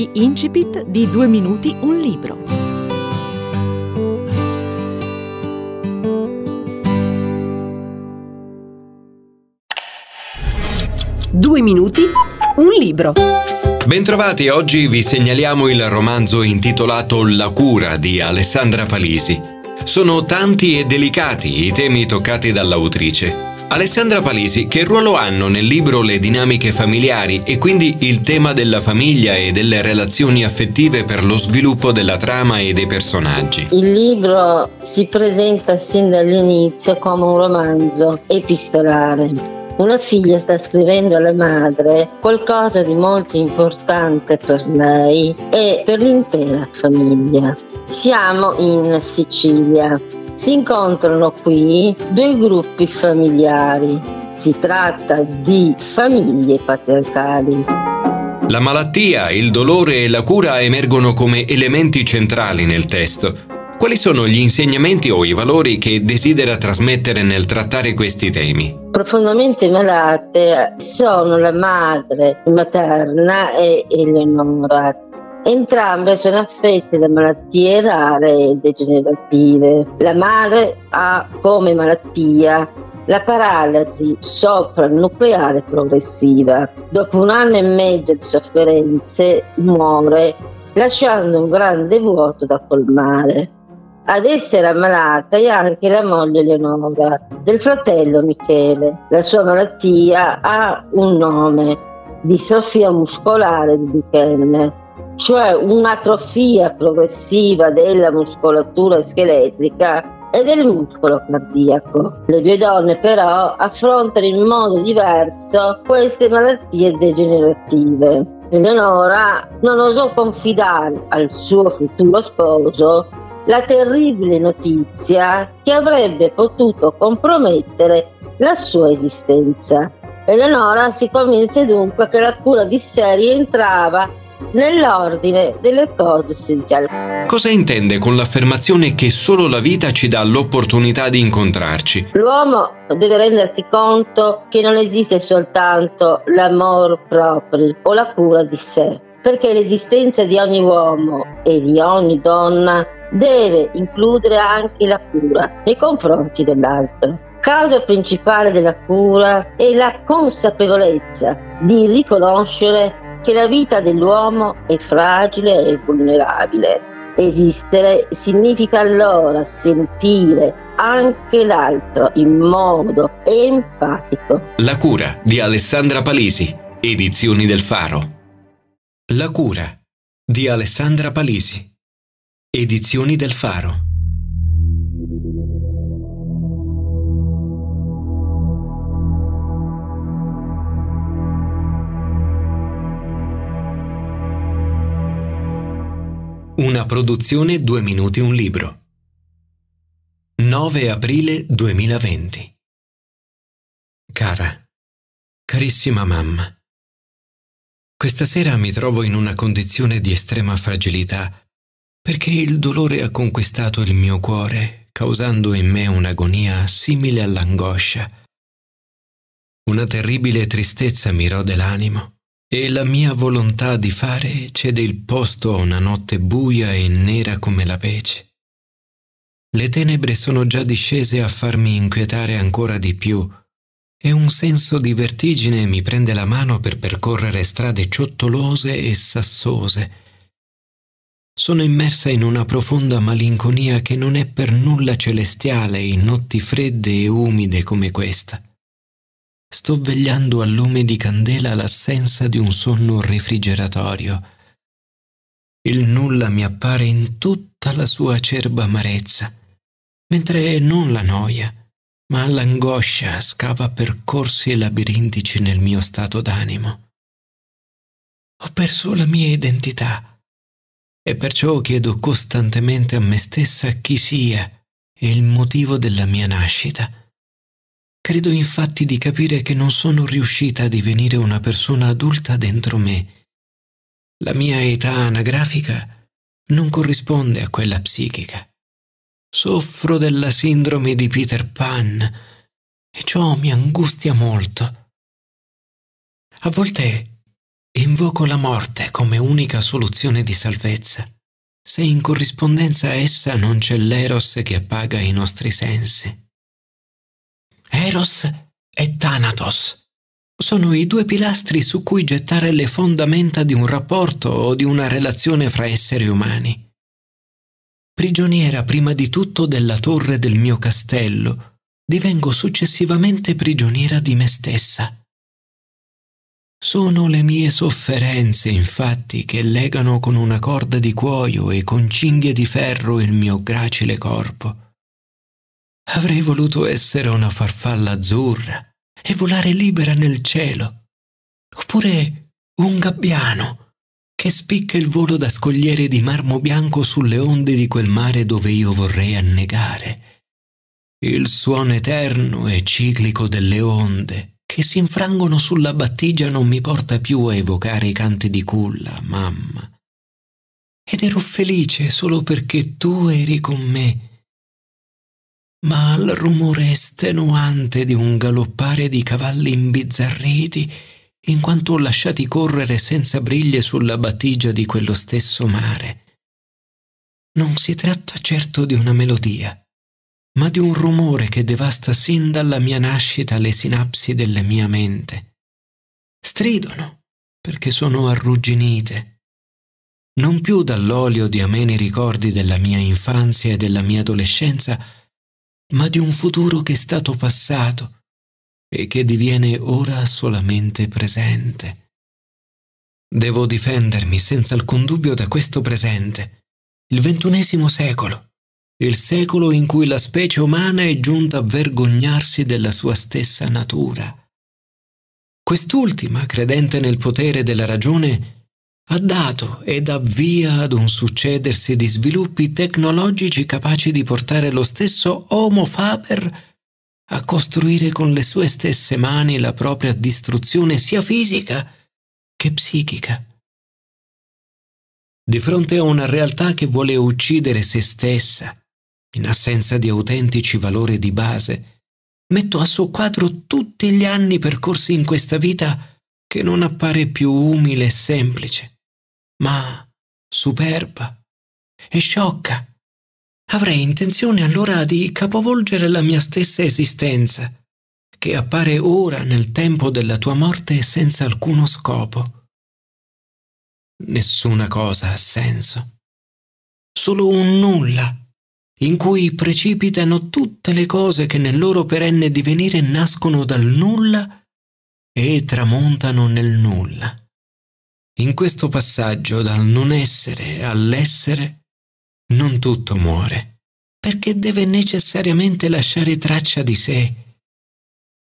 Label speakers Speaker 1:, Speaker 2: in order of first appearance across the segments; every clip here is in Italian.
Speaker 1: gli incipit di Due minuti un libro. Due minuti un libro.
Speaker 2: Bentrovati, oggi vi segnaliamo il romanzo intitolato La cura di Alessandra Palisi. Sono tanti e delicati i temi toccati dall'autrice. Alessandra Palisi, che ruolo hanno nel libro le dinamiche familiari e quindi il tema della famiglia e delle relazioni affettive per lo sviluppo della trama e dei personaggi?
Speaker 3: Il libro si presenta sin dall'inizio come un romanzo epistolare. Una figlia sta scrivendo alla madre qualcosa di molto importante per lei e per l'intera famiglia. Siamo in Sicilia, si incontrano qui due gruppi familiari. Si tratta di famiglie patriarcali.
Speaker 2: La malattia, il dolore e la cura emergono come elementi centrali nel testo. Quali sono gli insegnamenti o i valori che desidera trasmettere nel trattare questi temi?
Speaker 3: Profondamente malate sono la madre materna e Eleonora, Entrambe sono affette da malattie rare e degenerative. La madre ha come malattia la paralisi sopranucleare progressiva. Dopo un anno e mezzo di sofferenze muore lasciando un grande vuoto da colmare. Ad essere ammalata è anche la moglie Leonora del fratello Michele. La sua malattia ha un nome, distrofia muscolare di Duchenne cioè un'atrofia progressiva della muscolatura scheletrica e del muscolo cardiaco. Le due donne però affrontano in modo diverso queste malattie degenerative. Eleonora non osò confidare al suo futuro sposo la terribile notizia che avrebbe potuto compromettere la sua esistenza. Eleonora si convinse dunque che la cura di sé rientrava nell'ordine delle cose essenziali.
Speaker 2: Cosa intende con l'affermazione che solo la vita ci dà l'opportunità di incontrarci?
Speaker 3: L'uomo deve rendersi conto che non esiste soltanto l'amor proprio o la cura di sé, perché l'esistenza di ogni uomo e di ogni donna deve includere anche la cura nei confronti dell'altro. Causa principale della cura è la consapevolezza di riconoscere che la vita dell'uomo è fragile e vulnerabile. Esistere significa allora sentire anche l'altro in modo empatico.
Speaker 2: La cura di Alessandra Palisi, edizioni del Faro. La cura di Alessandra Palisi, edizioni del Faro. Una produzione 2 minuti un libro. 9 aprile 2020. Cara, carissima mamma, questa sera mi trovo in una condizione di estrema fragilità perché il dolore ha conquistato il mio cuore, causando in me un'agonia simile all'angoscia. Una terribile tristezza mi rode l'animo e la mia volontà di fare cede il posto a una notte buia e nera come la pece. Le tenebre sono già discese a farmi inquietare ancora di più e un senso di vertigine mi prende la mano per percorrere strade ciottolose e sassose. Sono immersa in una profonda malinconia che non è per nulla celestiale in notti fredde e umide come questa. Sto vegliando a lume di candela l'assenza di un sonno refrigeratorio. Il nulla mi appare in tutta la sua acerba amarezza, mentre non la noia, ma l'angoscia scava percorsi labirintici nel mio stato d'animo. Ho perso la mia identità e perciò chiedo costantemente a me stessa chi sia e il motivo della mia nascita Credo infatti di capire che non sono riuscita a divenire una persona adulta dentro me. La mia età anagrafica non corrisponde a quella psichica. Soffro della sindrome di Peter Pan e ciò mi angustia molto. A volte invoco la morte come unica soluzione di salvezza, se in corrispondenza a essa non c'è l'eros che appaga i nostri sensi. Eros e Thanatos sono i due pilastri su cui gettare le fondamenta di un rapporto o di una relazione fra esseri umani. Prigioniera prima di tutto della torre del mio castello, divengo successivamente prigioniera di me stessa. Sono le mie sofferenze, infatti, che legano con una corda di cuoio e con cinghie di ferro il mio gracile corpo. Avrei voluto essere una farfalla azzurra e volare libera nel cielo, oppure un gabbiano che spicca il volo da scogliere di marmo bianco sulle onde di quel mare dove io vorrei annegare. Il suono eterno e ciclico delle onde che si infrangono sulla battigia non mi porta più a evocare i canti di culla, mamma. Ed ero felice solo perché tu eri con me. Ma al rumore estenuante di un galoppare di cavalli imbizzarriti in quanto lasciati correre senza briglie sulla battigia di quello stesso mare. Non si tratta certo di una melodia, ma di un rumore che devasta sin dalla mia nascita le sinapsi della mia mente. Stridono perché sono arrugginite, non più dall'olio di ameni ricordi della mia infanzia e della mia adolescenza, ma di un futuro che è stato passato e che diviene ora solamente presente. Devo difendermi senza alcun dubbio da questo presente, il ventunesimo secolo, il secolo in cui la specie umana è giunta a vergognarsi della sua stessa natura. Quest'ultima, credente nel potere della ragione, ha dato e dà via ad un succedersi di sviluppi tecnologici capaci di portare lo stesso Homo faber a costruire con le sue stesse mani la propria distruzione sia fisica che psichica. Di fronte a una realtà che vuole uccidere se stessa, in assenza di autentici valori di base, metto a suo quadro tutti gli anni percorsi in questa vita che non appare più umile e semplice, ma superba e sciocca avrei intenzione allora di capovolgere la mia stessa esistenza, che appare ora nel tempo della tua morte senza alcuno scopo. Nessuna cosa ha senso. Solo un nulla, in cui precipitano tutte le cose che nel loro perenne divenire nascono dal nulla e tramontano nel nulla. In questo passaggio dal non essere all'essere non tutto muore, perché deve necessariamente lasciare traccia di sé.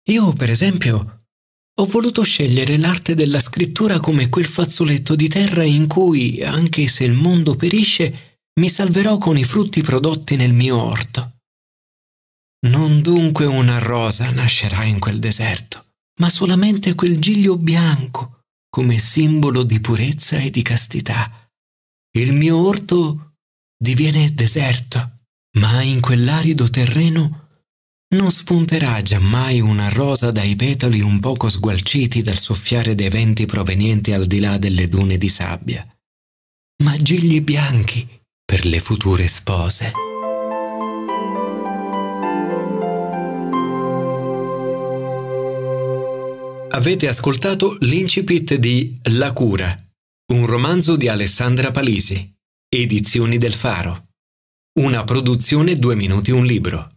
Speaker 2: Io, per esempio, ho voluto scegliere l'arte della scrittura come quel fazzoletto di terra in cui, anche se il mondo perisce, mi salverò con i frutti prodotti nel mio orto. Non dunque una rosa nascerà in quel deserto, ma solamente quel giglio bianco come simbolo di purezza e di castità. Il mio orto diviene deserto, ma in quell'arido terreno non spunterà giammai una rosa dai petali un poco sgualciti dal soffiare dei venti provenienti al di là delle dune di sabbia, ma gigli bianchi per le future spose. Avete ascoltato l'incipit di La cura, un romanzo di Alessandra Palisi. Edizioni del Faro. Una produzione due minuti un libro